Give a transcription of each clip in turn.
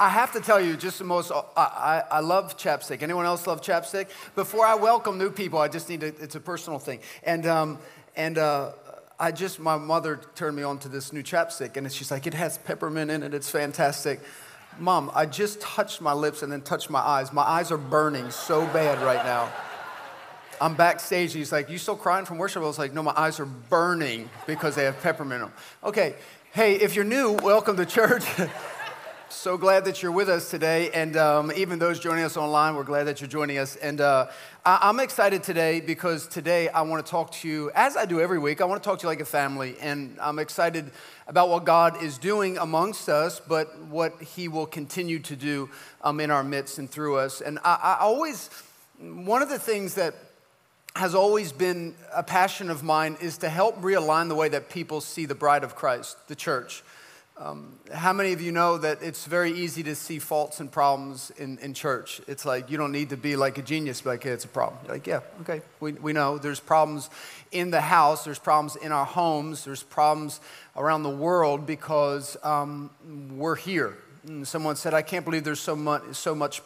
I have to tell you, just the most, I, I, I, love chapstick. Anyone else love chapstick? Before I welcome new people, I just need to, it's a personal thing. And, um, and uh, I just, my mother turned me on to this new chapstick, and she's like, it has peppermint in it, it's fantastic. Mom, I just touched my lips and then touched my eyes. My eyes are burning so bad right now. I'm backstage. He's like, You still crying from worship? I was like, No, my eyes are burning because they have peppermint in them. Okay, hey, if you're new, welcome to church. so glad that you're with us today. And um, even those joining us online, we're glad that you're joining us. And uh, I- am excited today because today I want to talk to you, as I do every week, I want to talk to you like a family. And I'm excited about what God is doing amongst us, but what He will continue to do um, in our midst and through us. And I, I always, one of the things that has always been a passion of mine is to help realign the way that people see the bride of Christ, the church. Um, how many of you know that it's very easy to see faults and problems in, in church? It's like you don't need to be like a genius, like, hey, it's a problem. You're like, yeah, okay, we, we know. There's problems in the house, there's problems in our homes, there's problems around the world because um, we're here. And someone said, I can't believe there's so much, so much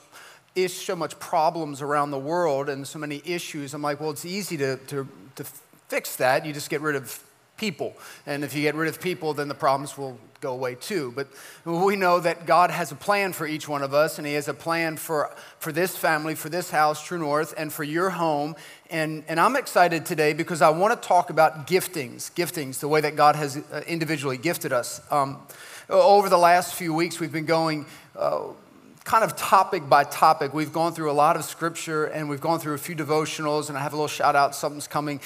is so much problems around the world and so many issues. I'm like, well, it's easy to, to, to fix that. You just get rid of people. And if you get rid of people, then the problems will go away too. But we know that God has a plan for each one of us, and He has a plan for, for this family, for this house, True North, and for your home. And, and I'm excited today because I want to talk about giftings, giftings, the way that God has uh, individually gifted us. Um, over the last few weeks, we've been going. Uh, kind of topic by topic. We've gone through a lot of scripture and we've gone through a few devotionals, and I have a little shout out. Something's coming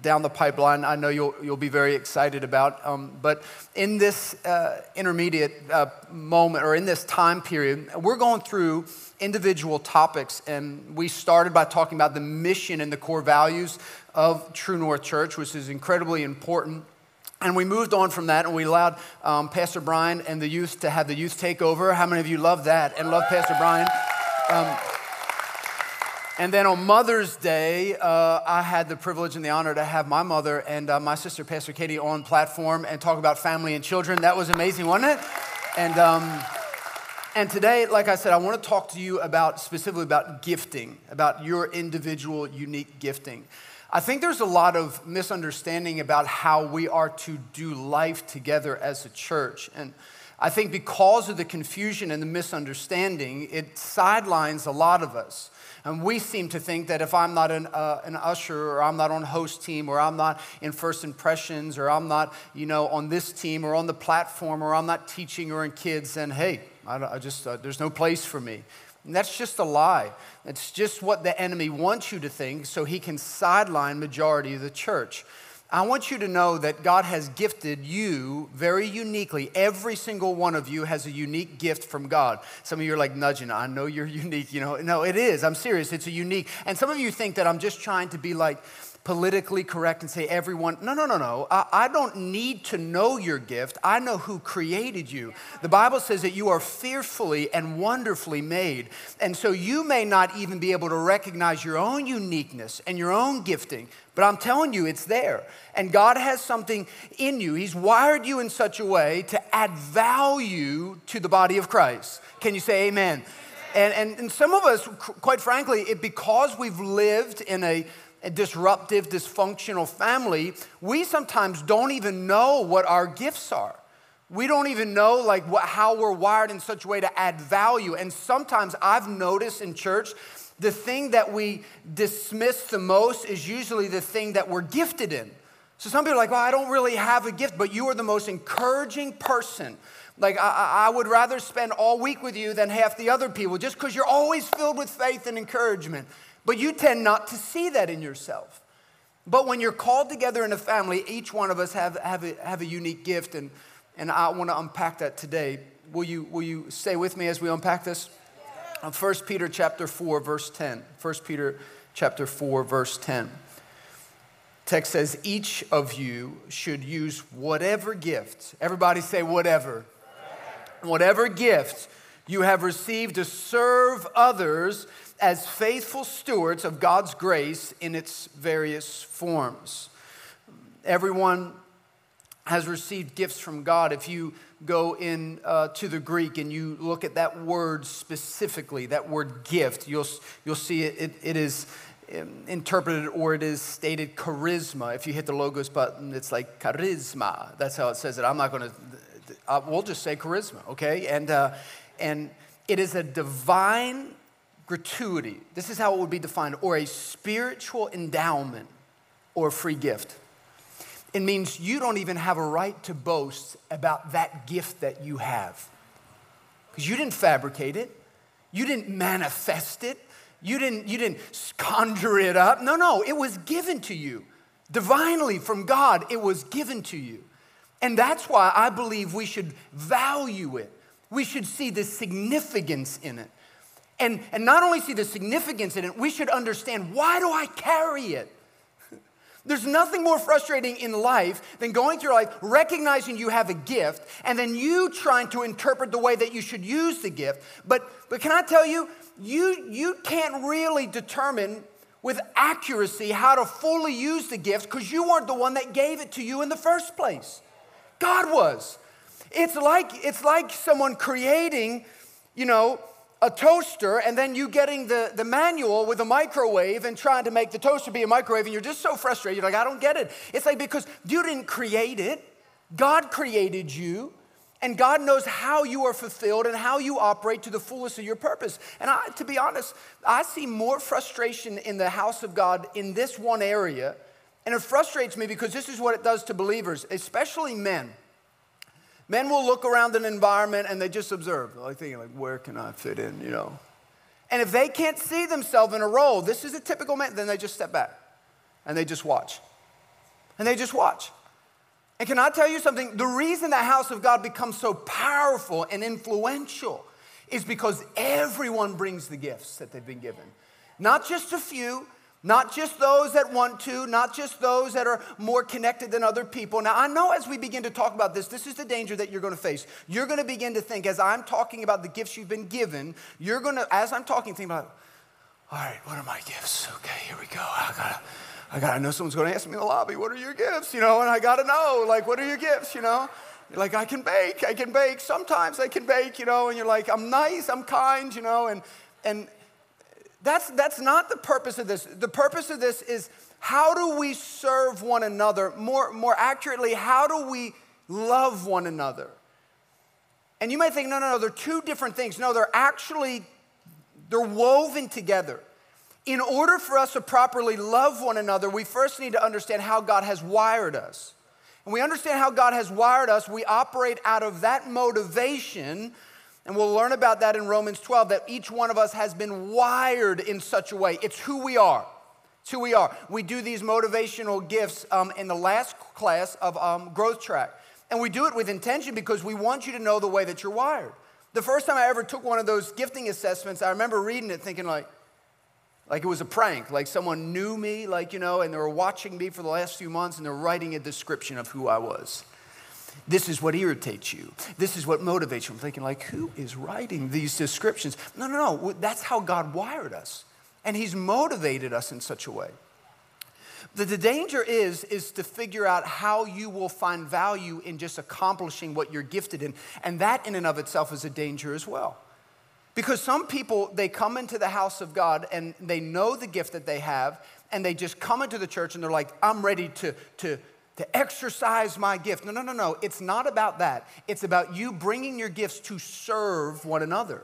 down the pipeline. I know you'll, you'll be very excited about. Um, but in this uh, intermediate uh, moment or in this time period, we're going through individual topics, and we started by talking about the mission and the core values of True North Church, which is incredibly important. And we moved on from that and we allowed um, Pastor Brian and the youth to have the youth take over. How many of you love that and love Pastor Brian? Um, and then on Mother's Day, uh, I had the privilege and the honor to have my mother and uh, my sister, Pastor Katie, on platform and talk about family and children. That was amazing, wasn't it? And, um, and today, like I said, I want to talk to you about specifically about gifting, about your individual, unique gifting. I think there's a lot of misunderstanding about how we are to do life together as a church. And I think because of the confusion and the misunderstanding, it sidelines a lot of us. And we seem to think that if I'm not an, uh, an usher or I'm not on host team or I'm not in first impressions or I'm not, you know, on this team or on the platform or I'm not teaching or in kids, then hey, I, I just, uh, there's no place for me. And that's just a lie. It's just what the enemy wants you to think so he can sideline majority of the church. I want you to know that God has gifted you very uniquely. Every single one of you has a unique gift from God. Some of you are like nudging, I know you're unique, you know. No, it is. I'm serious. It's a unique. And some of you think that I'm just trying to be like, politically correct and say everyone. No, no, no, no. I, I, don't need to know your gift. I know who created you. The Bible says that you are fearfully and wonderfully made. And so you may not even be able to recognize your own uniqueness and your own gifting, but I'm telling you, it's there. And God has something in you. He's wired you in such a way to add value to the body of Christ. Can you say amen? And, and, and some of us, quite frankly, it, because we've lived in a a disruptive, dysfunctional family, we sometimes don't even know what our gifts are. We don't even know like what, how we're wired in such a way to add value. And sometimes I've noticed in church, the thing that we dismiss the most is usually the thing that we're gifted in. So some people are like, well, I don't really have a gift, but you are the most encouraging person. Like, I, I would rather spend all week with you than half the other people just because you're always filled with faith and encouragement. But you tend not to see that in yourself. But when you're called together in a family, each one of us have, have, a, have a unique gift, and, and I want to unpack that today. Will you, will you stay with me as we unpack this? Uh, yeah. 1 Peter chapter 4, verse 10. 1 Peter chapter 4, verse 10. Text says, each of you should use whatever gift. Everybody say whatever. Whatever, whatever gift you have received to serve others as faithful stewards of God's grace in its various forms. Everyone has received gifts from God. If you go in uh, to the Greek and you look at that word specifically, that word gift, you'll, you'll see it, it, it is um, interpreted or it is stated charisma. If you hit the logos button, it's like charisma. That's how it says it. I'm not going to, uh, we'll just say charisma, okay? And, uh, and it is a divine gratuity. This is how it would be defined, or a spiritual endowment or free gift. It means you don't even have a right to boast about that gift that you have. Because you didn't fabricate it, you didn't manifest it, you didn't, you didn't conjure it up. No, no, it was given to you. Divinely from God, it was given to you. And that's why I believe we should value it. We should see the significance in it. And, and not only see the significance in it, we should understand why do I carry it? There's nothing more frustrating in life than going through life recognizing you have a gift and then you trying to interpret the way that you should use the gift. But, but can I tell you, you, you can't really determine with accuracy how to fully use the gift because you weren't the one that gave it to you in the first place. God was. It's like, it's like someone creating, you know, a toaster and then you getting the, the manual with a microwave and trying to make the toaster be a microwave and you're just so frustrated. You're like, I don't get it. It's like because you didn't create it, God created you. And God knows how you are fulfilled and how you operate to the fullest of your purpose. And I, to be honest, I see more frustration in the house of God in this one area. And it frustrates me because this is what it does to believers, especially men. Men will look around an environment and they just observe, like thinking, like, where can I fit in, you know? And if they can't see themselves in a role, this is a typical man, then they just step back and they just watch. And they just watch. And can I tell you something? The reason the house of God becomes so powerful and influential is because everyone brings the gifts that they've been given. Not just a few, not just those that want to, not just those that are more connected than other people. Now, I know as we begin to talk about this, this is the danger that you're going to face. You're going to begin to think, as I'm talking about the gifts you've been given, you're going to, as I'm talking, think about, all right, what are my gifts? Okay, here we go. I gotta, I gotta know someone's going to ask me in the lobby, what are your gifts? You know, and I gotta know, like, what are your gifts? You know, you're like, I can bake, I can bake. Sometimes I can bake, you know, and you're like, I'm nice, I'm kind, you know, and and that's, that's not the purpose of this. The purpose of this is how do we serve one another? More, more accurately, how do we love one another? And you might think, no, no, no, they're two different things. No, they're actually, they're woven together. In order for us to properly love one another, we first need to understand how God has wired us. And we understand how God has wired us, we operate out of that motivation and we'll learn about that in Romans 12 that each one of us has been wired in such a way. It's who we are. It's who we are. We do these motivational gifts um, in the last class of um, Growth Track. And we do it with intention because we want you to know the way that you're wired. The first time I ever took one of those gifting assessments, I remember reading it thinking, like, like it was a prank, like someone knew me, like, you know, and they were watching me for the last few months and they're writing a description of who I was. This is what irritates you. This is what motivates you. I'm thinking, like, who is writing these descriptions? No, no, no. That's how God wired us. And He's motivated us in such a way. The, the danger is, is to figure out how you will find value in just accomplishing what you're gifted in. And that, in and of itself, is a danger as well. Because some people, they come into the house of God and they know the gift that they have, and they just come into the church and they're like, I'm ready to, to, to exercise my gift. No, no, no, no. It's not about that. It's about you bringing your gifts to serve one another.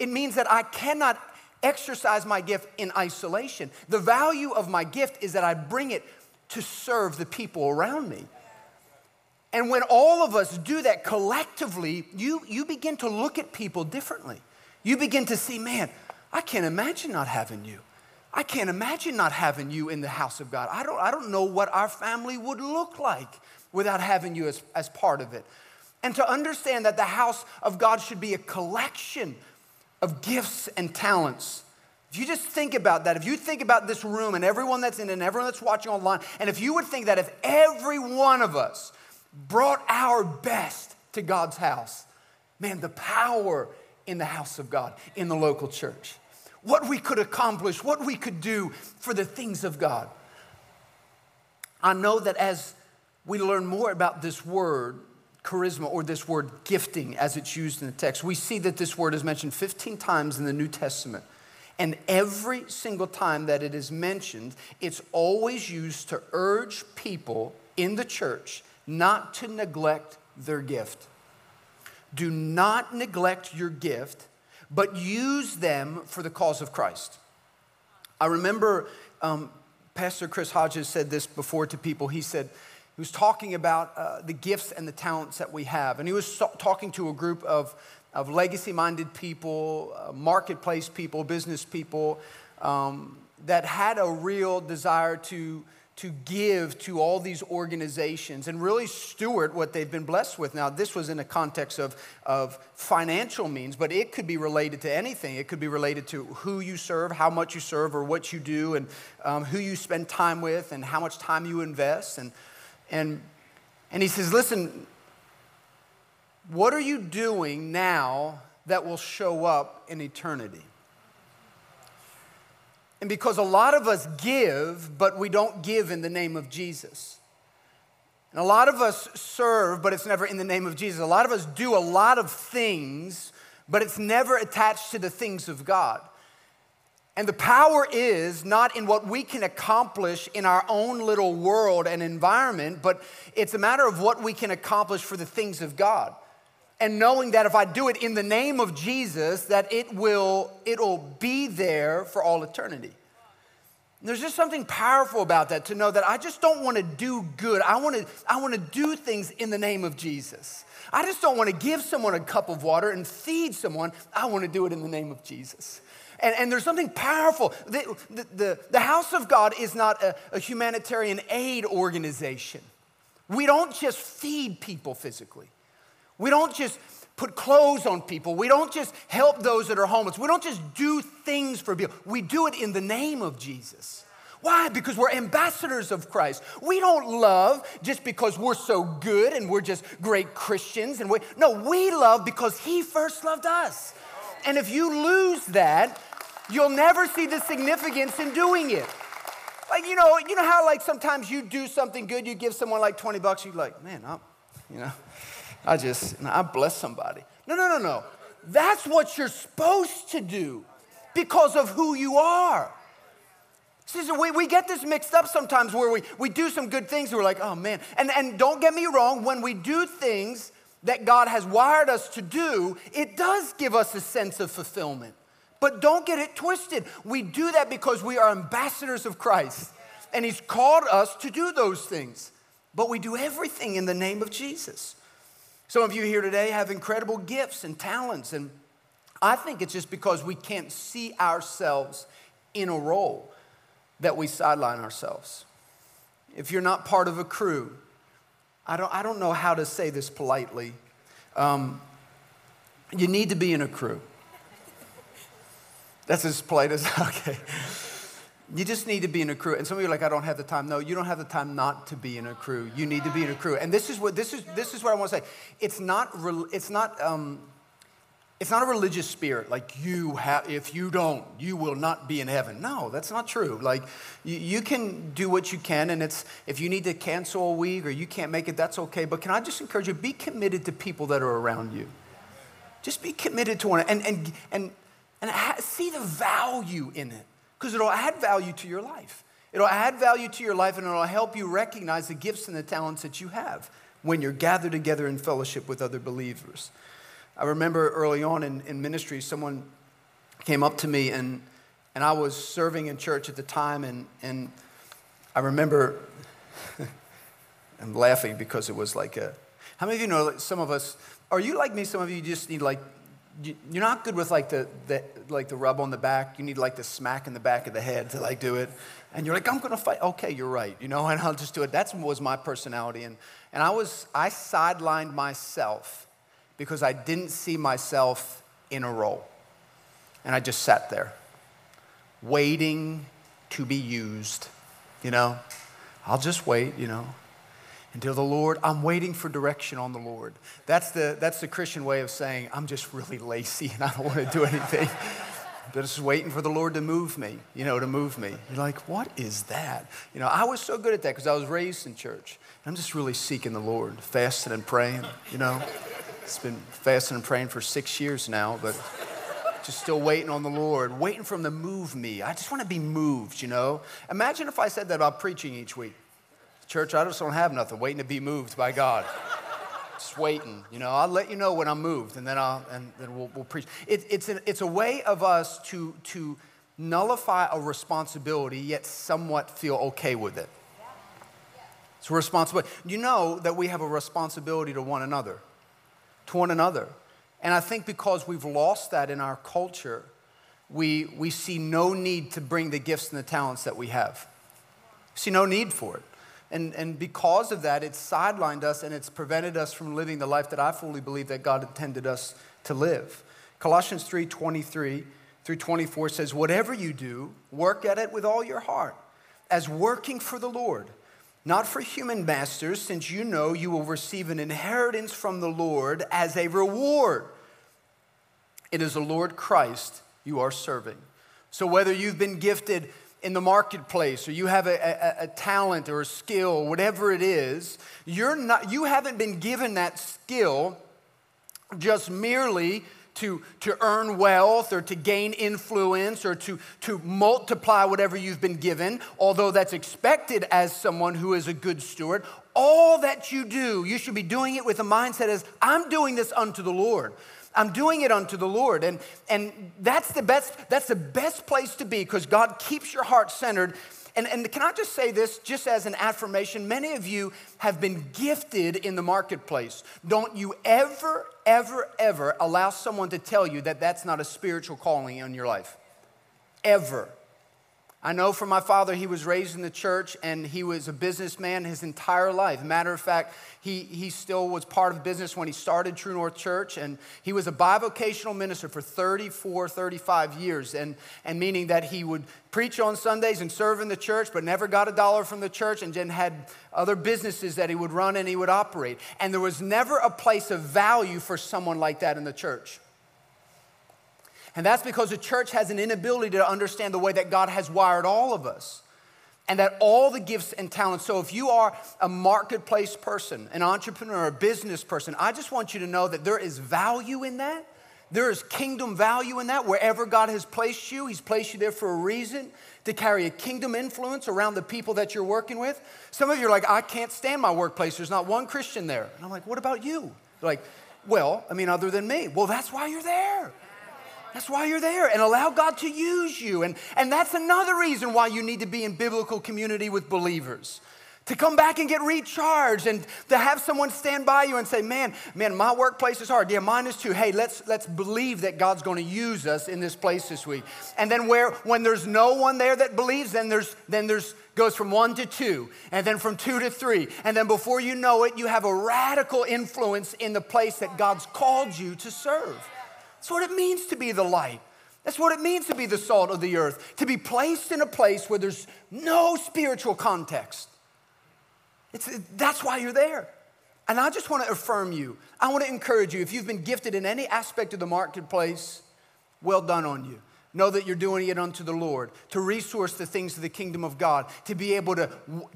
It means that I cannot exercise my gift in isolation. The value of my gift is that I bring it to serve the people around me. And when all of us do that collectively, you, you begin to look at people differently. You begin to see, man, I can't imagine not having you. I can't imagine not having you in the house of God. I don't, I don't know what our family would look like without having you as, as part of it. And to understand that the house of God should be a collection of gifts and talents. If you just think about that, if you think about this room and everyone that's in it and everyone that's watching online, and if you would think that if every one of us brought our best to God's house, man, the power in the house of God, in the local church what we could accomplish, what we could do for the things of God. I know that as we learn more about this word, charisma or this word gifting as it's used in the text, we see that this word is mentioned 15 times in the New Testament. And every single time that it is mentioned, it's always used to urge people in the church not to neglect their gift. Do not neglect your gift, but use them for the cause of Christ. I remember um, Pastor Chris Hodges said this before to people. He said, he was talking about uh, the gifts and the talents that we have. And he was so- talking to a group of, of legacy minded people, uh, marketplace people, business people um, that had a real desire to, to give to all these organizations and really steward what they've been blessed with. Now, this was in a context of, of financial means, but it could be related to anything. It could be related to who you serve, how much you serve, or what you do, and um, who you spend time with, and how much time you invest. And and, and he says, Listen, what are you doing now that will show up in eternity? And because a lot of us give, but we don't give in the name of Jesus. And a lot of us serve, but it's never in the name of Jesus. A lot of us do a lot of things, but it's never attached to the things of God. And the power is not in what we can accomplish in our own little world and environment, but it's a matter of what we can accomplish for the things of God. And knowing that if I do it in the name of Jesus, that it will it'll be there for all eternity. There's just something powerful about that to know that I just don't want to do good. I want to I want to do things in the name of Jesus. I just don't want to give someone a cup of water and feed someone. I want to do it in the name of Jesus. And, and there's something powerful. The, the, the, the house of God is not a, a humanitarian aid organization. We don't just feed people physically, we don't just put clothes on people, we don't just help those that are homeless, we don't just do things for people. We do it in the name of Jesus. Why? Because we're ambassadors of Christ. We don't love just because we're so good and we're just great Christians. And we, no, we love because He first loved us. And if you lose that, you'll never see the significance in doing it. Like, you know, you know how like sometimes you do something good, you give someone like 20 bucks, you're like, man, I'm, you know, I just, I bless somebody. No, no, no, no. That's what you're supposed to do because of who you are. See, we, we get this mixed up sometimes where we, we do some good things and we're like, oh man. And, and don't get me wrong, when we do things that God has wired us to do, it does give us a sense of fulfillment. But don't get it twisted. We do that because we are ambassadors of Christ, and He's called us to do those things. But we do everything in the name of Jesus. Some of you here today have incredible gifts and talents, and I think it's just because we can't see ourselves in a role that we sideline ourselves. If you're not part of a crew, I don't, I don't know how to say this politely. Um, you need to be in a crew. That's as polite as, okay. You just need to be in a crew. And some of you are like, I don't have the time. No, you don't have the time not to be in a crew. You need to be in a crew. And this is what, this is, this is what I want to say. It's not, it's not, um, it's not a religious spirit like you have if you don't you will not be in heaven no that's not true like you, you, can do what you can and it's if you need to cancel a week or you can't make it that's okay but can i just encourage you be committed to people that are around you just be committed to one and and and and see the value in it because it'll add value to your life. It'll add value to your life and it'll help you recognize the gifts and the talents that you have when you're gathered together in fellowship with other believers. I remember early on in, in ministry, someone came up to me and, and I was serving in church at the time, and, and I remember, I'm laughing because it was like a, how many of you know some of us, are you like me? Some of you just need like you're not good with like the, the, like the rub on the back. You need like the smack in the back of the head to like do it. And you're like, I'm gonna fight. Okay, you're right. You know, and I'll just do it. That was my personality. And, and I was, I sidelined myself because I didn't see myself in a role. And I just sat there, waiting to be used. You know, I'll just wait, you know until the Lord, I'm waiting for direction on the Lord. That's the, that's the Christian way of saying, I'm just really lazy and I don't want to do anything. But just waiting for the Lord to move me, you know, to move me. You're like, what is that? You know, I was so good at that because I was raised in church. I'm just really seeking the Lord, fasting and praying, you know. It's been fasting and praying for six years now, but just still waiting on the Lord, waiting for Him to move me. I just want to be moved, you know. Imagine if I said that about preaching each week. Church, I just don't have nothing, waiting to be moved by God just waiting. You know, I'll let you know when I'm moved, and then I'll and then we'll, we'll preach. It, it's an, it's a way of us to to nullify a responsibility, yet somewhat feel okay with it. It's a responsibility. You know that we have a responsibility to one another, to one another, and I think because we've lost that in our culture, we we see no need to bring the gifts and the talents that we have. See no need for it. And, and because of that, it's sidelined us and it's prevented us from living the life that I fully believe that God intended us to live. Colossians 3 23 through 24 says, Whatever you do, work at it with all your heart, as working for the Lord, not for human masters, since you know you will receive an inheritance from the Lord as a reward. It is the Lord Christ you are serving. So whether you've been gifted in the marketplace or you have a, a, a, talent or a skill, whatever it is, you're not, you haven't been given that skill just merely to, to earn wealth or to gain influence or to, to multiply whatever you've been given, although that's expected as someone who is a good steward. All that you do, you should be doing it with a mindset as I'm doing this unto the Lord. I'm doing it unto the Lord. And, and that's, the best, that's the best place to be because God keeps your heart centered. And, and can I just say this, just as an affirmation? Many of you have been gifted in the marketplace. Don't you ever, ever, ever allow someone to tell you that that's not a spiritual calling in your life. Ever. I know from my father, he was raised in the church and he was a businessman his entire life. Matter of fact, he, he still was part of business when he started True North Church, and he was a bivocational minister for 34, 35 years, and, and meaning that he would preach on Sundays and serve in the church, but never got a dollar from the church, and then had other businesses that he would run and he would operate. And there was never a place of value for someone like that in the church. And that's because the church has an inability to understand the way that God has wired all of us and that all the gifts and talents. So, if you are a marketplace person, an entrepreneur, a business person, I just want you to know that there is value in that. There is kingdom value in that. Wherever God has placed you, He's placed you there for a reason to carry a kingdom influence around the people that you're working with. Some of you are like, I can't stand my workplace. There's not one Christian there. And I'm like, what about you? They're like, well, I mean, other than me. Well, that's why you're there. That's why you're there and allow God to use you. And, and that's another reason why you need to be in biblical community with believers. To come back and get recharged and to have someone stand by you and say, Man, man, my workplace is hard. Yeah, mine is too. Hey, let's let's believe that God's going to use us in this place this week. And then where when there's no one there that believes, then there's then there's goes from one to two, and then from two to three. And then before you know it, you have a radical influence in the place that God's called you to serve. That's what it means to be the light. That's what it means to be the salt of the earth, to be placed in a place where there's no spiritual context. It's, that's why you're there. And I just want to affirm you. I want to encourage you. If you've been gifted in any aspect of the marketplace, well done on you. Know that you're doing it unto the Lord, to resource the things of the kingdom of God, to be able to,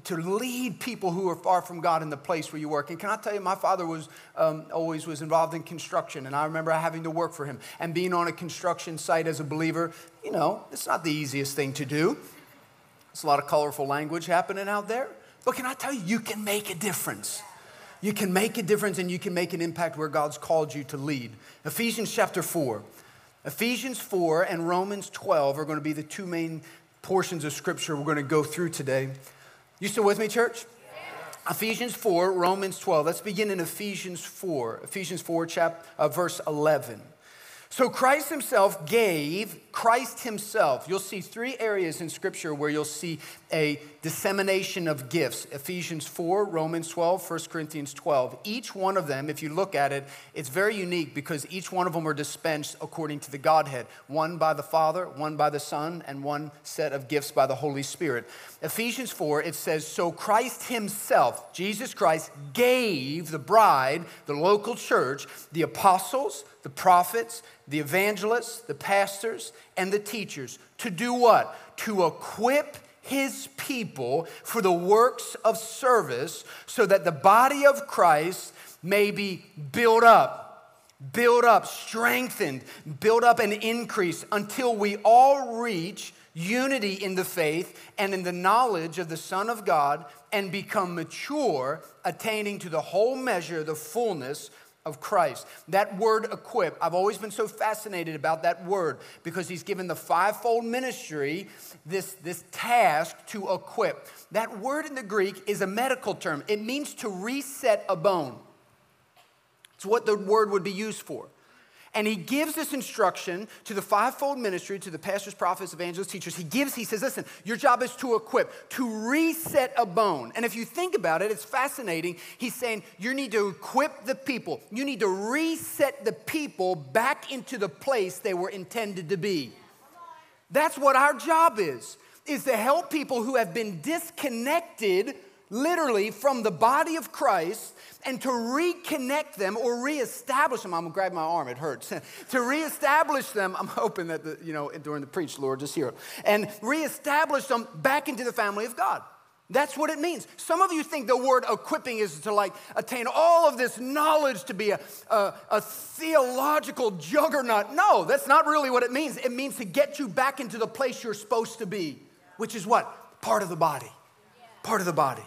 to lead people who are far from God in the place where you work. And can I tell you, my father was um, always was involved in construction, and I remember having to work for him. And being on a construction site as a believer, you know, it's not the easiest thing to do. There's a lot of colorful language happening out there. But can I tell you, you can make a difference. You can make a difference and you can make an impact where God's called you to lead. Ephesians chapter 4. Ephesians 4 and Romans 12 are going to be the two main portions of scripture we're going to go through today. You still with me, church? Ephesians 4, Romans 12. Let's begin in Ephesians 4. Ephesians 4, chapter, uh, verse 11. So Christ himself gave, Christ himself. You'll see three areas in scripture where you'll see a dissemination of gifts Ephesians 4, Romans 12, 1 Corinthians 12. Each one of them, if you look at it, it's very unique because each one of them are dispensed according to the Godhead one by the Father, one by the Son, and one set of gifts by the Holy Spirit. Ephesians 4, it says, So Christ himself, Jesus Christ, gave the bride, the local church, the apostles, the prophets, the evangelists, the pastors, and the teachers. To do what? To equip his people for the works of service so that the body of Christ may be built up, built up, strengthened, built up and increased until we all reach unity in the faith and in the knowledge of the Son of God and become mature, attaining to the whole measure, of the fullness of Christ. That word equip, I've always been so fascinated about that word because he's given the fivefold ministry this, this task to equip. That word in the Greek is a medical term, it means to reset a bone. It's what the word would be used for. And he gives this instruction to the fivefold ministry, to the pastors, prophets, evangelists, teachers. He gives, he says, listen, your job is to equip, to reset a bone. And if you think about it, it's fascinating. He's saying you need to equip the people, you need to reset the people back into the place they were intended to be. That's what our job is, is to help people who have been disconnected literally from the body of Christ and to reconnect them or reestablish them. I'm gonna grab my arm, it hurts. to reestablish them, I'm hoping that, the, you know, during the preach, Lord, just hear it. And reestablish them back into the family of God. That's what it means. Some of you think the word equipping is to like attain all of this knowledge to be a, a, a, theological juggernaut. No, that's not really what it means. It means to get you back into the place you're supposed to be, which is what? Part of the body. Part of the body.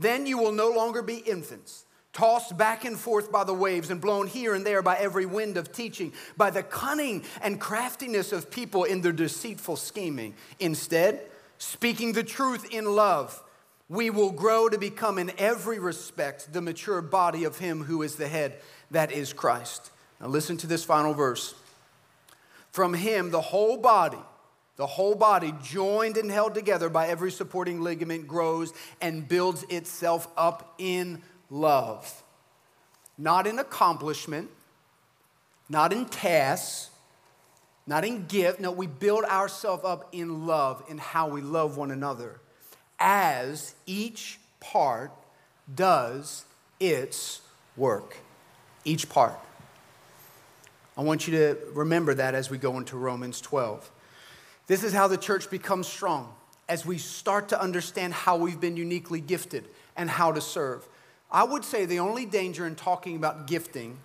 Then you will no longer be infants, tossed back and forth by the waves and blown here and there by every wind of teaching, by the cunning and craftiness of people in their deceitful scheming. Instead, speaking the truth in love, we will grow to become in every respect the mature body of Him who is the head, that is Christ. Now, listen to this final verse. From Him, the whole body, the whole body, joined and held together by every supporting ligament, grows and builds itself up in love. Not in accomplishment, not in tasks, not in gift. No, we build ourselves up in love, in how we love one another, as each part does its work. Each part. I want you to remember that as we go into Romans 12. This is how the church becomes strong as we start to understand how we've been uniquely gifted and how to serve. I would say the only danger in talking about gifting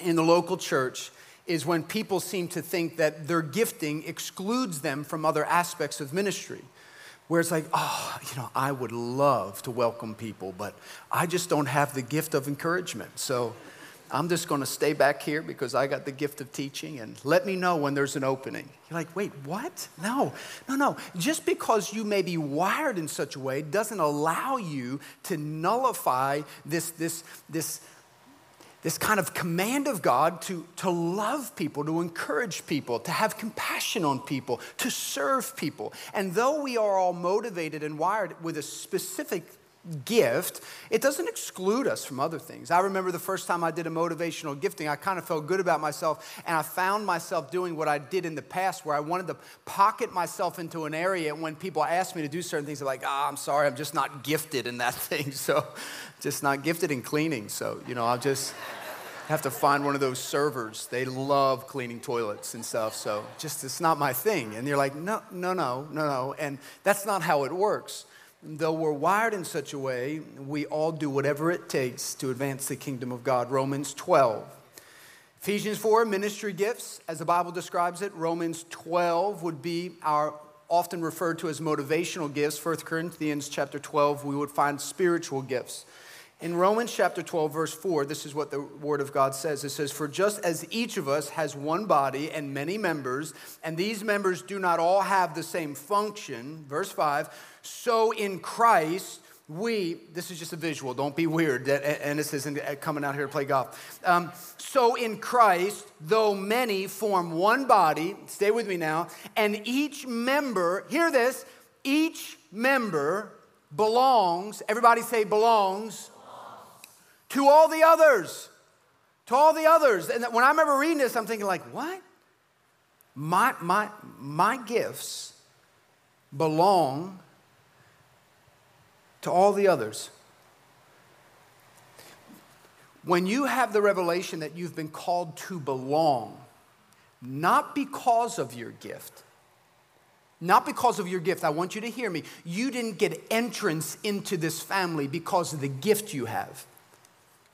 in the local church is when people seem to think that their gifting excludes them from other aspects of ministry. Where it's like, oh, you know, I would love to welcome people, but I just don't have the gift of encouragement. So I'm just going to stay back here because I got the gift of teaching and let me know when there's an opening. You're like, wait, what? No, no, no. Just because you may be wired in such a way doesn't allow you to nullify this, this, this, this kind of command of God to, to love people, to encourage people, to have compassion on people, to serve people. And though we are all motivated and wired with a specific gift, it doesn't exclude us from other things. I remember the first time I did a motivational gifting, I kind of felt good about myself, and I found myself doing what I did in the past where I wanted to pocket myself into an area. And when people asked me to do certain things, they're like, ah, oh, I'm sorry, I'm just not gifted in that thing. So, just not gifted in cleaning. So, you know, I'll just have to find one of those servers. They love cleaning toilets and stuff. So, just it's not my thing. And you're like, no, no, no, no, no. And that's not how it works though we're wired in such a way, we all do whatever it takes to advance the kingdom of God. Romans 12. Ephesians 4, ministry gifts, as the Bible describes it. Romans 12 would be our often referred to as motivational gifts. 1 Corinthians chapter 12, we would find spiritual gifts. In Romans chapter 12, verse 4, this is what the Word of God says. It says, For just as each of us has one body and many members, and these members do not all have the same function, verse 5, so in Christ, we, this is just a visual, don't be weird. And this isn't coming out here to play golf. Um, so in Christ, though many form one body, stay with me now, and each member, hear this, each member belongs, everybody say belongs, belongs. to all the others. To all the others. And when I remember reading this, I'm thinking, like, what? My, my, my gifts belong to all the others. When you have the revelation that you've been called to belong, not because of your gift, not because of your gift, I want you to hear me. You didn't get entrance into this family because of the gift you have.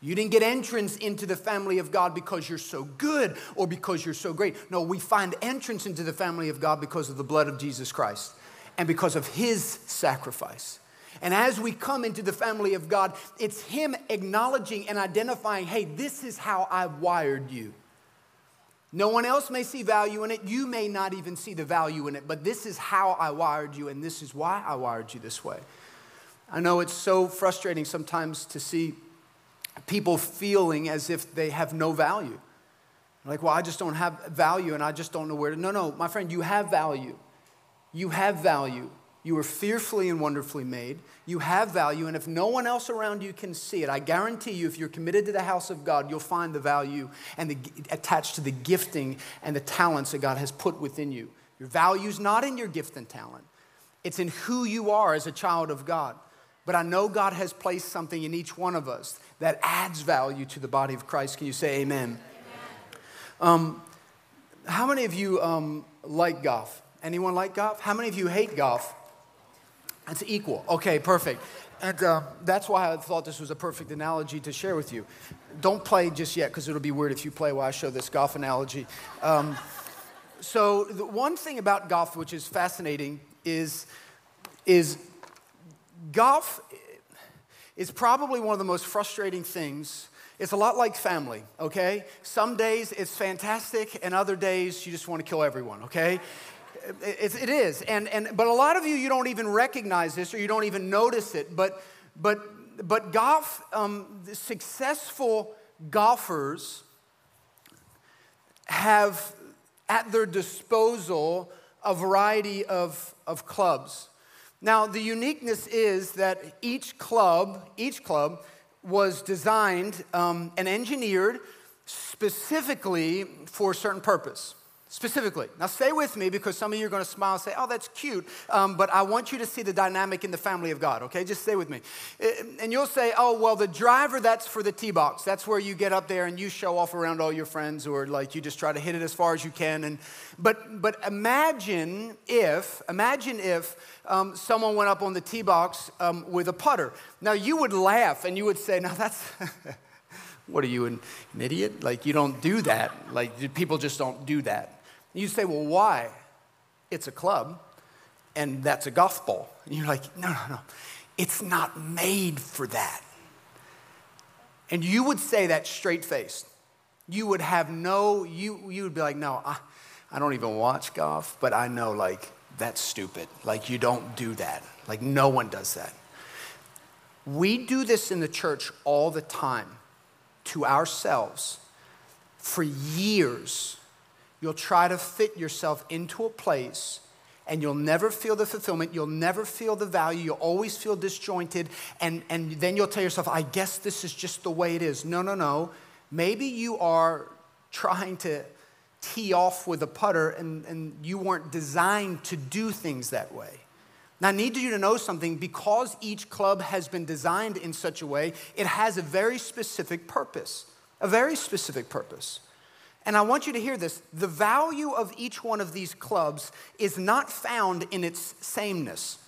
You didn't get entrance into the family of God because you're so good or because you're so great. No, we find entrance into the family of God because of the blood of Jesus Christ and because of his sacrifice. And as we come into the family of God, it's him acknowledging and identifying hey, this is how I've wired you. No one else may see value in it. You may not even see the value in it, but this is how I wired you, and this is why I wired you this way. I know it's so frustrating sometimes to see people feeling as if they have no value. Like, well, I just don't have value and I just don't know where to. No, no, my friend, you have value. You have value. You were fearfully and wonderfully made. You have value, and if no one else around you can see it, I guarantee you, if you're committed to the house of God, you'll find the value and the, attached to the gifting and the talents that God has put within you. Your value is not in your gift and talent, it's in who you are as a child of God. But I know God has placed something in each one of us that adds value to the body of Christ. Can you say amen? amen. Um, how many of you um, like golf? Anyone like golf? How many of you hate golf? It's equal. Okay, perfect. And uh, that's why I thought this was a perfect analogy to share with you. Don't play just yet because it'll be weird if you play while I show this golf analogy. Um, so, the one thing about golf which is fascinating is, is golf is probably one of the most frustrating things. It's a lot like family, okay? Some days it's fantastic, and other days you just want to kill everyone, okay? It, is. And, and, but a lot of you, you don't even recognize this or you don't even notice it. But, but, but golf, um, successful golfers have at their disposal a variety of, of clubs. Now, the uniqueness is that each club, each club was designed um, and engineered specifically for a certain purpose specifically. Now, stay with me because some of you are going to smile and say, oh, that's cute. Um, but I want you to see the dynamic in the family of God, okay? Just stay with me. And you'll say, oh, well, the driver, that's for the tee box. That's where you get up there and you show off around all your friends or like you just try to hit it as far as you can. And, but, but imagine if, imagine if um, someone went up on the tee box um, with a putter. Now, you would laugh and you would say, now that's. what are you, an, an idiot? Like, you don't do that. Like, people just don't do that. You say, well, why? It's a club, and that's a ball. And you're like, no, no, no. It's not made for that. And you would say that straight faced. You would have no, you, you would be like, no, I, I don't even watch golf, but I know, like, that's stupid. Like, you don't do that. Like, no one does that. We do this in the church all the time to ourselves for years You'll try to fit yourself into a place and you'll never feel the fulfillment. You'll never feel the value. You'll always feel disjointed. And, and then you'll tell yourself, I guess this is just the way it is. No, no, no. Maybe you are trying to tee off with a putter and, and you weren't designed to do things that way. Now, I need you to know something because each club has been designed in such a way, it has a very specific purpose. A very specific purpose. And I want you to hear this the value of each one of these clubs is not found in its sameness.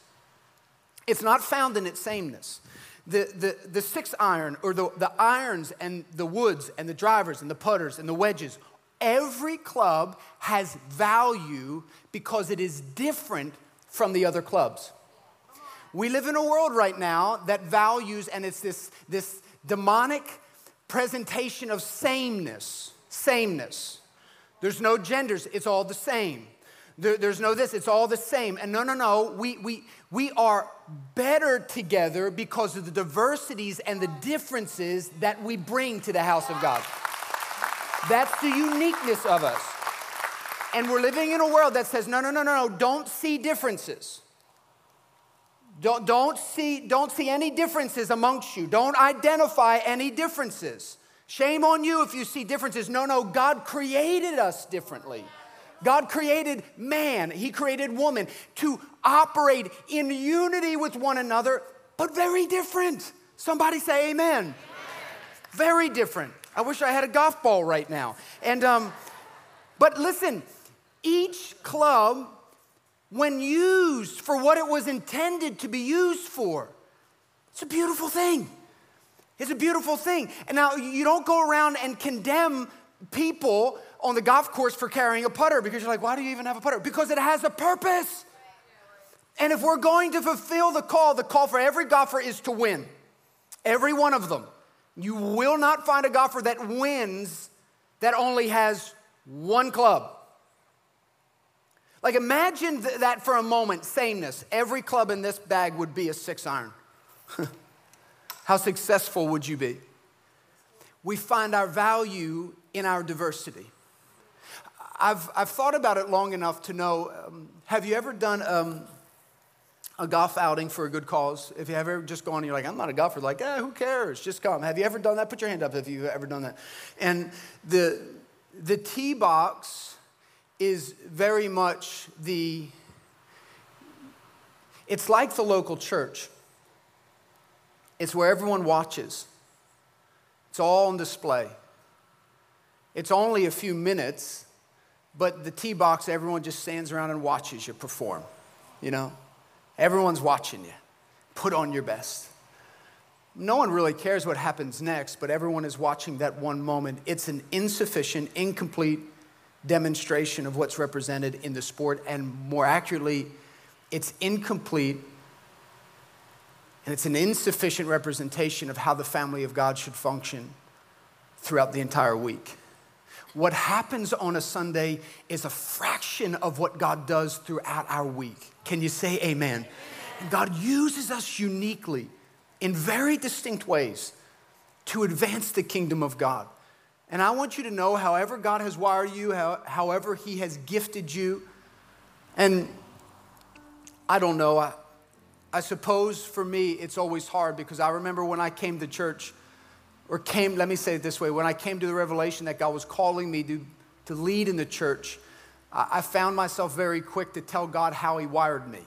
It's not found in its sameness. The, the, the six iron, or the, the irons and the woods and the drivers and the putters and the wedges, every club has value because it is different from the other clubs. We live in a world right now that values, and it's this, this demonic presentation of sameness sameness. There's no genders, it's all the same. There, there's no this, it's all the same. And no, no, no, we, we, we are better together because of the diversities and the differences that we bring to the house of God. That's the uniqueness of us. And we're living in a world that says, no, no, no, no, no, don't see differences. Don't, don't, see, don't see any differences amongst you. Don't identify any differences. Shame on you if you see differences. No, no, God created us differently. God created man, He created woman to operate in unity with one another, but very different. Somebody say amen. Very different. I wish I had a golf ball right now. And, um, but listen, each club, when used for what it was intended to be used for, it's a beautiful thing. It's a beautiful thing. And now you don't go around and condemn people on the golf course for carrying a putter because you're like, why do you even have a putter? Because it has a purpose. And if we're going to fulfill the call, the call for every golfer is to win. Every one of them. You will not find a golfer that wins that only has one club. Like imagine th- that for a moment, sameness. Every club in this bag would be a six iron. How successful would you be? We find our value in our diversity. I've, I've thought about it long enough to know um, have you ever done um, a golf outing for a good cause? If you have ever just gone and you're like, I'm not a golfer, like, eh, who cares? Just come. Have you ever done that? Put your hand up if you've ever done that. And the, the tee box is very much the, it's like the local church. It's where everyone watches. It's all on display. It's only a few minutes, but the tee box, everyone just stands around and watches you perform, you know? Everyone's watching you. Put on your best. No one really cares what happens next, but everyone is watching that one moment. It's an insufficient, incomplete demonstration of what's represented in the sport, and more accurately, it's incomplete and it's an insufficient representation of how the family of God should function throughout the entire week. What happens on a Sunday is a fraction of what God does throughout our week. Can you say amen? And God uses us uniquely in very distinct ways to advance the kingdom of God. And I want you to know, however, God has wired you, however, He has gifted you, and I don't know, I, I suppose for me, it's always hard because I remember when I came to church, or came, let me say it this way, when I came to the revelation that God was calling me to, to lead in the church, I, found myself very quick to tell God how He wired me.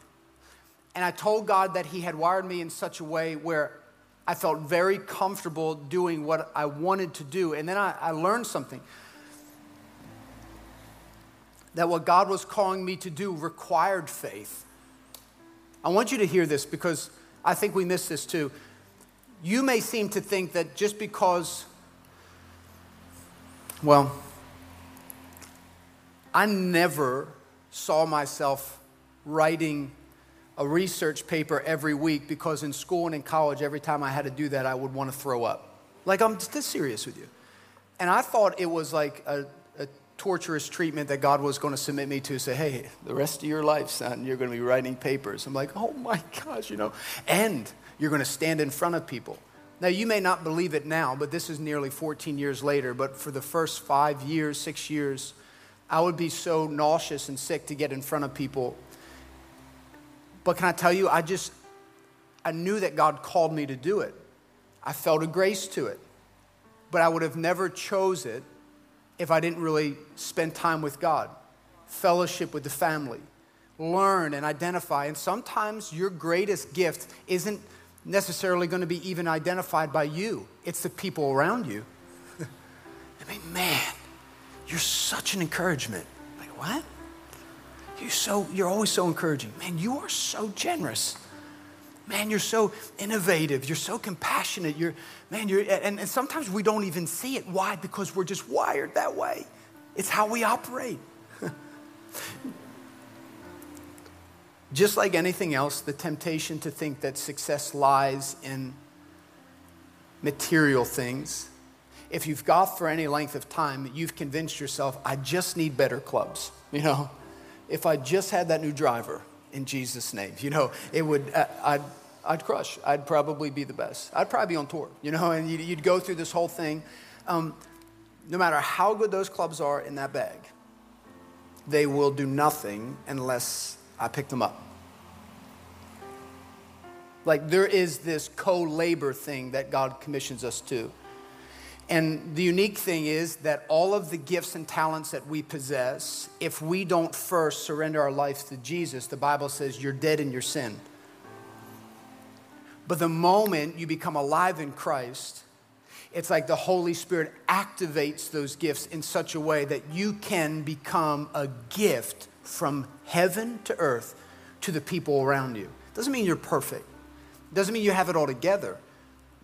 And I told God that He had wired me in such a way where I felt very comfortable doing what I wanted to do. And then I, I learned something that what God was calling me to do required faith. I want you to hear this because I think we miss this too. You may seem to think that just because, well, I never saw myself writing a research paper every week because in school and in college, every time I had to do that, I would want to throw up. Like, I'm just serious with you. And I thought it was like a, torturous treatment that God was going to submit me to say, hey, the rest of your life, son, you're going to be writing papers. I'm like, oh my gosh, you know, and you're going to stand in front of people. Now, you may not believe it now, but this is nearly 14 years later. But for the first five years, six years, I would be so nauseous and sick to get in front of people. But can I tell you, I just, I knew that God called me to do it. I felt a grace to it. But I would have never chose it if I didn't really spend time with God, fellowship with the family, learn and identify. And sometimes your greatest gift isn't necessarily going to be even identified by you, it's the people around you. I mean, man, you're such an encouragement. Like, what? You're so you're always so encouraging. Man, you are so generous. Man, you're so innovative. You're so compassionate. You're, man, you're, and, and sometimes we don't even see it. Why? Because we're just wired that way. It's how we operate. just like anything else, the temptation to think that success lies in material things. If you've golfed for any length of time, you've convinced yourself, I just need better clubs. You know, if I just had that new driver, in Jesus' name. You know, it would, uh, I'd, I'd crush. I'd probably be the best. I'd probably be on tour, you know, and you'd, you'd go through this whole thing. Um, no matter how good those clubs are in that bag, they will do nothing unless I pick them up. Like there is this co labor thing that God commissions us to. And the unique thing is that all of the gifts and talents that we possess, if we don't first surrender our lives to Jesus, the Bible says you're dead in your sin. But the moment you become alive in Christ, it's like the Holy Spirit activates those gifts in such a way that you can become a gift from heaven to earth to the people around you. Doesn't mean you're perfect, doesn't mean you have it all together,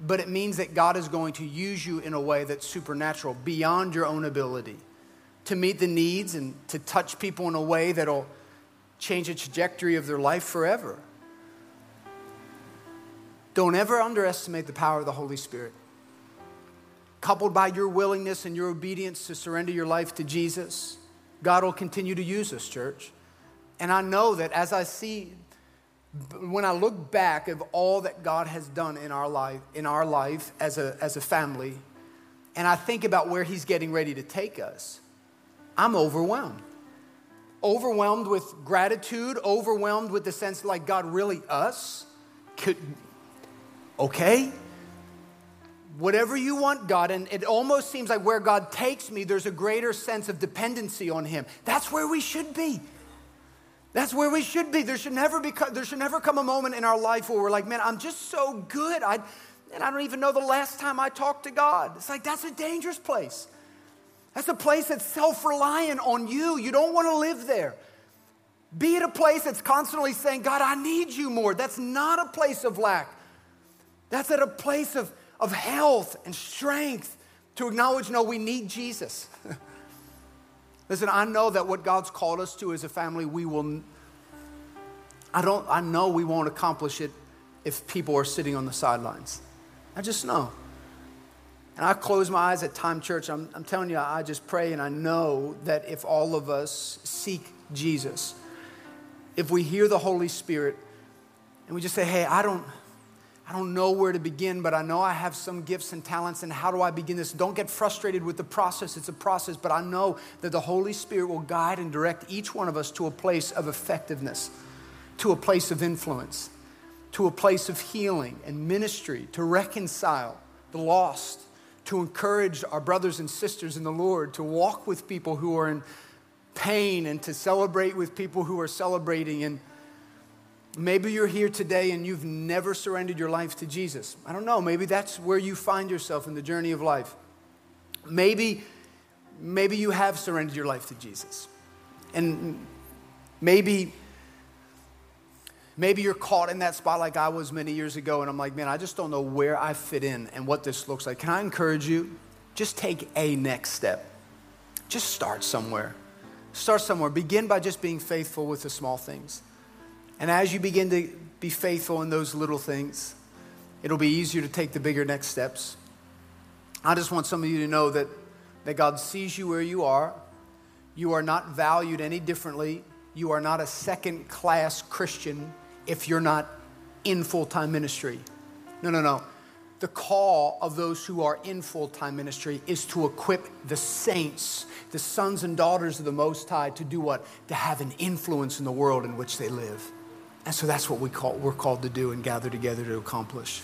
but it means that God is going to use you in a way that's supernatural, beyond your own ability, to meet the needs and to touch people in a way that'll change the trajectory of their life forever. Don't ever underestimate the power of the Holy Spirit. Coupled by your willingness and your obedience to surrender your life to Jesus, God will continue to use us, church. And I know that as I see, when I look back of all that God has done in our life, in our life as a, as a family, and I think about where He's getting ready to take us, I'm overwhelmed. Overwhelmed with gratitude, overwhelmed with the sense like God really us? Could, okay? Whatever you want, God, and it almost seems like where God takes me, there's a greater sense of dependency on Him. That's where we should be. That's where we should be. There should never be, there should never come a moment in our life where we're like, man, I'm just so good. I, and I don't even know the last time I talked to God. It's like, that's a dangerous place. That's a place that's self reliant on you. You don't want to live there. Be at a place that's constantly saying, God, I need you more. That's not a place of lack. That's at a place of, of health and strength to acknowledge, no, we need Jesus. Listen, I know that what God's called us to as a family, we will, I don't, I know we won't accomplish it if people are sitting on the sidelines. I just know. And I close my eyes at Time Church. I'm, I'm telling you, I just pray and I know that if all of us seek Jesus, if we hear the Holy Spirit and we just say, hey, I don't, I don't know where to begin, but I know I have some gifts and talents, and how do I begin this? Don't get frustrated with the process. It's a process, but I know that the Holy Spirit will guide and direct each one of us to a place of effectiveness, to a place of influence, to a place of healing and ministry, to reconcile the lost, to encourage our brothers and sisters in the Lord, to walk with people who are in pain, and to celebrate with people who are celebrating. And Maybe you're here today and you've never surrendered your life to Jesus. I don't know. Maybe that's where you find yourself in the journey of life. Maybe, maybe you have surrendered your life to Jesus. And maybe, maybe you're caught in that spot like I was many years ago, and I'm like, man, I just don't know where I fit in and what this looks like. Can I encourage you? Just take a next step. Just start somewhere. Start somewhere. Begin by just being faithful with the small things. And as you begin to be faithful in those little things, it'll be easier to take the bigger next steps. I just want some of you to know that, that God sees you where you are. You are not valued any differently. You are not a second class Christian if you're not in full time ministry. No, no, no. The call of those who are in full time ministry is to equip the saints, the sons and daughters of the Most High, to do what? To have an influence in the world in which they live. And so that's what we call, we're called to do and gather together to accomplish.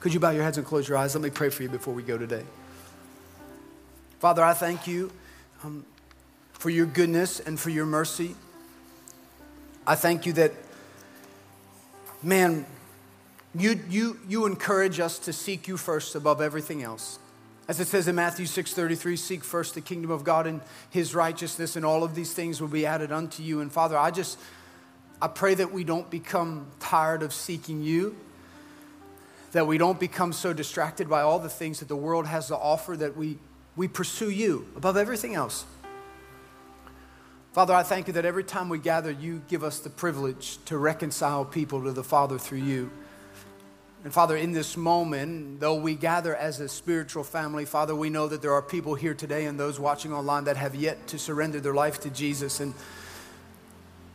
Could you bow your heads and close your eyes? Let me pray for you before we go today. Father, I thank you um, for your goodness and for your mercy. I thank you that, man, you, you, you encourage us to seek you first above everything else. As it says in Matthew 6:33, seek first the kingdom of God and his righteousness, and all of these things will be added unto you. And Father, I just I pray that we don't become tired of seeking you, that we don't become so distracted by all the things that the world has to offer that we, we pursue you above everything else. Father, I thank you that every time we gather, you give us the privilege to reconcile people to the Father through you. And Father, in this moment, though we gather as a spiritual family, Father, we know that there are people here today and those watching online that have yet to surrender their life to Jesus. And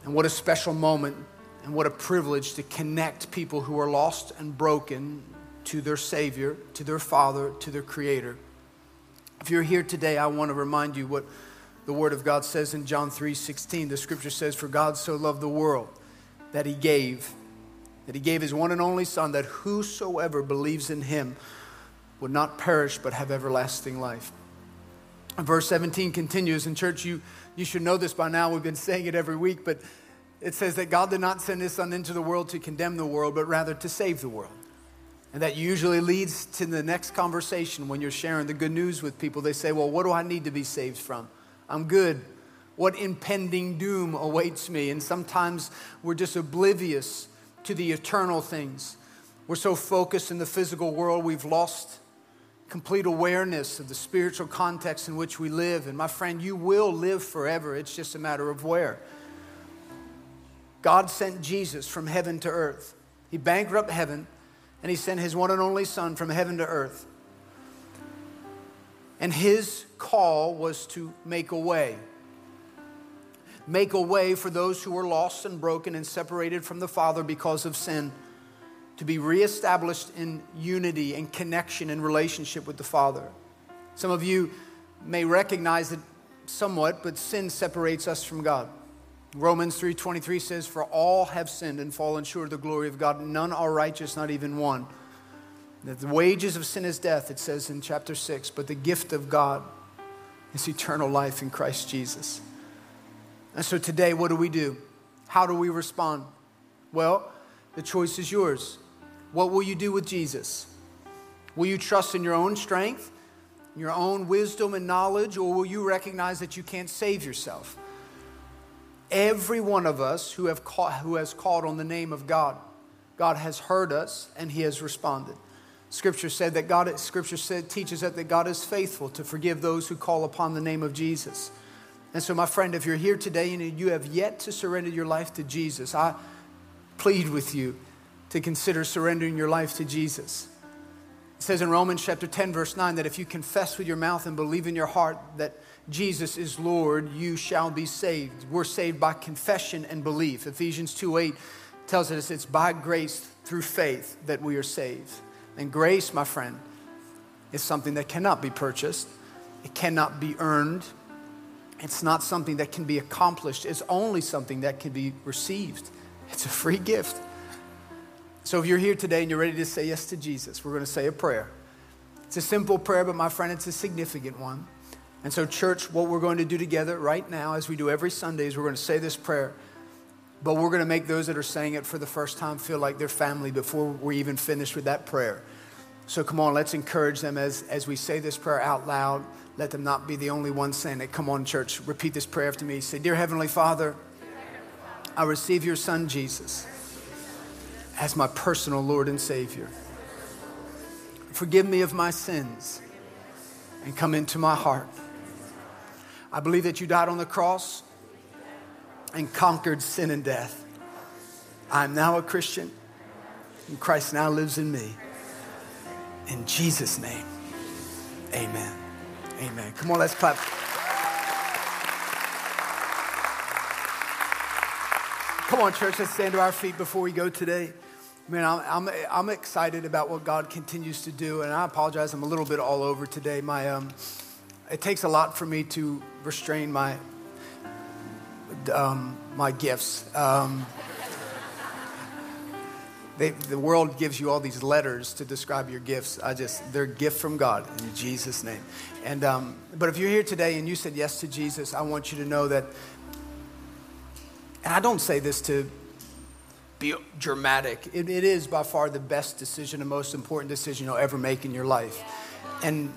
and what a special moment and what a privilege to connect people who are lost and broken to their Savior, to their Father, to their Creator. If you're here today, I want to remind you what the Word of God says in John 3 16. The scripture says, For God so loved the world that He gave, that He gave His one and only Son, that whosoever believes in Him would not perish but have everlasting life. Verse 17 continues, in church, you you should know this by now. We've been saying it every week, but it says that God did not send his son into the world to condemn the world, but rather to save the world. And that usually leads to the next conversation when you're sharing the good news with people. They say, Well, what do I need to be saved from? I'm good. What impending doom awaits me? And sometimes we're just oblivious to the eternal things. We're so focused in the physical world, we've lost complete awareness of the spiritual context in which we live. And my friend, you will live forever. It's just a matter of where. God sent Jesus from heaven to earth. He bankrupted heaven and he sent his one and only son from heaven to earth. And his call was to make a way. Make a way for those who were lost and broken and separated from the Father because of sin to be reestablished in unity and connection and relationship with the Father. Some of you may recognize it somewhat, but sin separates us from God. Romans 3:23 says for all have sinned and fallen short of the glory of God none are righteous not even one. That the wages of sin is death it says in chapter 6 but the gift of God is eternal life in Christ Jesus. And so today what do we do? How do we respond? Well, the choice is yours. What will you do with Jesus? Will you trust in your own strength, your own wisdom and knowledge or will you recognize that you can't save yourself? Every one of us who, have call, who has called on the name of God, God has heard us and he has responded. Scripture said that God, Scripture said, teaches us that God is faithful to forgive those who call upon the name of Jesus. And so, my friend, if you're here today and you have yet to surrender your life to Jesus, I plead with you to consider surrendering your life to Jesus. It says in Romans chapter 10, verse 9, that if you confess with your mouth and believe in your heart that Jesus is Lord, you shall be saved. We're saved by confession and belief. Ephesians 2 8 tells us it's by grace through faith that we are saved. And grace, my friend, is something that cannot be purchased, it cannot be earned, it's not something that can be accomplished, it's only something that can be received. It's a free gift. So if you're here today and you're ready to say yes to Jesus, we're going to say a prayer. It's a simple prayer, but my friend, it's a significant one. And so, church, what we're going to do together right now, as we do every Sunday, is we're going to say this prayer. But we're going to make those that are saying it for the first time feel like they're family before we're even finished with that prayer. So come on, let's encourage them as, as we say this prayer out loud. Let them not be the only ones saying it. Come on, church, repeat this prayer after me. Say, Dear Heavenly Father, I receive your Son, Jesus, as my personal Lord and Savior. Forgive me of my sins and come into my heart. I believe that you died on the cross and conquered sin and death. I'm now a Christian, and Christ now lives in me. In Jesus' name, amen. Amen. Come on, let's clap. Come on, church, let's stand to our feet before we go today. Man, I'm, I'm, I'm excited about what God continues to do, and I apologize, I'm a little bit all over today. My, um, it takes a lot for me to restrain my um, my gifts. Um, they, the world gives you all these letters to describe your gifts. I just they're a gift from God in Jesus' name. And um, but if you're here today and you said yes to Jesus, I want you to know that. And I don't say this to be dramatic. It, it is by far the best decision and most important decision you'll ever make in your life. And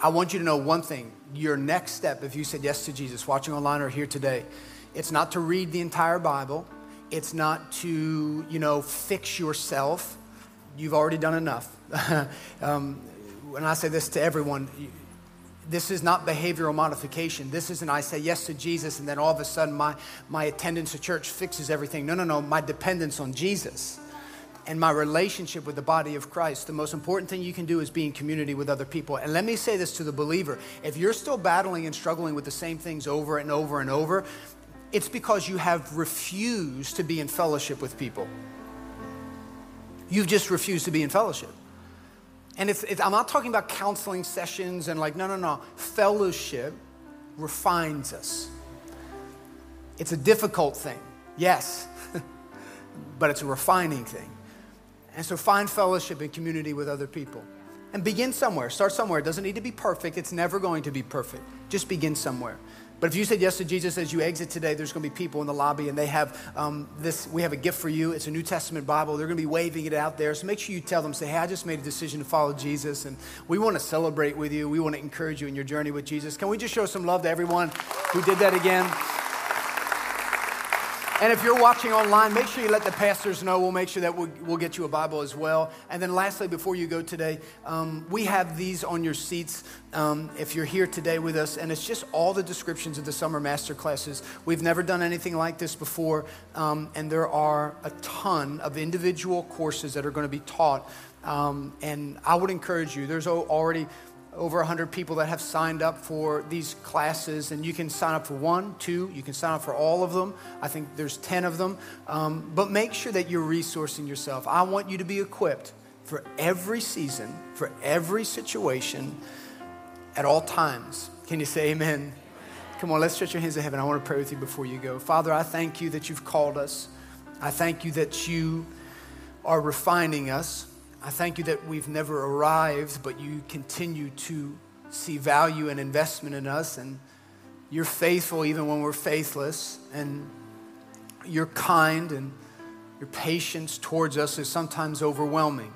I want you to know one thing your next step, if you said yes to Jesus, watching online or here today, it's not to read the entire Bible. It's not to, you know, fix yourself. You've already done enough. um, when I say this to everyone, this is not behavioral modification. This isn't I say yes to Jesus and then all of a sudden my, my attendance to church fixes everything. No, no, no. My dependence on Jesus and my relationship with the body of Christ, the most important thing you can do is be in community with other people. And let me say this to the believer if you're still battling and struggling with the same things over and over and over, it's because you have refused to be in fellowship with people. You've just refused to be in fellowship. And if, if I'm not talking about counseling sessions and like, no, no, no. Fellowship refines us. It's a difficult thing, yes, but it's a refining thing. And so find fellowship and community with other people. And begin somewhere. Start somewhere. It doesn't need to be perfect. It's never going to be perfect. Just begin somewhere. But if you said yes to Jesus as you exit today, there's going to be people in the lobby and they have um, this. We have a gift for you. It's a New Testament Bible. They're going to be waving it out there. So make sure you tell them, say, hey, I just made a decision to follow Jesus and we want to celebrate with you. We want to encourage you in your journey with Jesus. Can we just show some love to everyone who did that again? And if you're watching online, make sure you let the pastors know. We'll make sure that we'll, we'll get you a Bible as well. And then, lastly, before you go today, um, we have these on your seats um, if you're here today with us. And it's just all the descriptions of the summer master classes. We've never done anything like this before. Um, and there are a ton of individual courses that are going to be taught. Um, and I would encourage you, there's already over 100 people that have signed up for these classes, and you can sign up for one, two, you can sign up for all of them. I think there's 10 of them. Um, but make sure that you're resourcing yourself. I want you to be equipped for every season, for every situation, at all times. Can you say amen? Come on, let's stretch your hands to heaven. I want to pray with you before you go. Father, I thank you that you've called us. I thank you that you are refining us. I thank you that we've never arrived, but you continue to see value and investment in us. And you're faithful even when we're faithless. And you're kind and your patience towards us is sometimes overwhelming.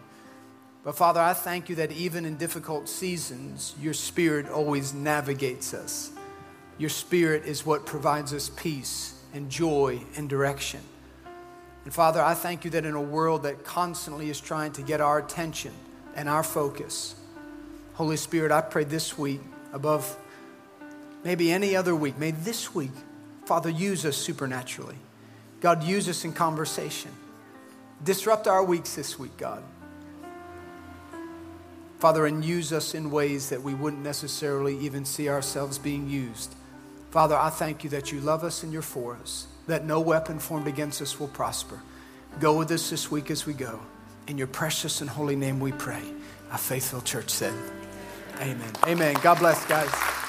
But Father, I thank you that even in difficult seasons, your Spirit always navigates us. Your Spirit is what provides us peace and joy and direction. And Father, I thank you that in a world that constantly is trying to get our attention and our focus, Holy Spirit, I pray this week above maybe any other week, may this week, Father, use us supernaturally. God, use us in conversation. Disrupt our weeks this week, God. Father, and use us in ways that we wouldn't necessarily even see ourselves being used. Father, I thank you that you love us and you're for us that no weapon formed against us will prosper. Go with us this week as we go. In your precious and holy name we pray. A faithful church said, Amen. Amen. God bless, guys.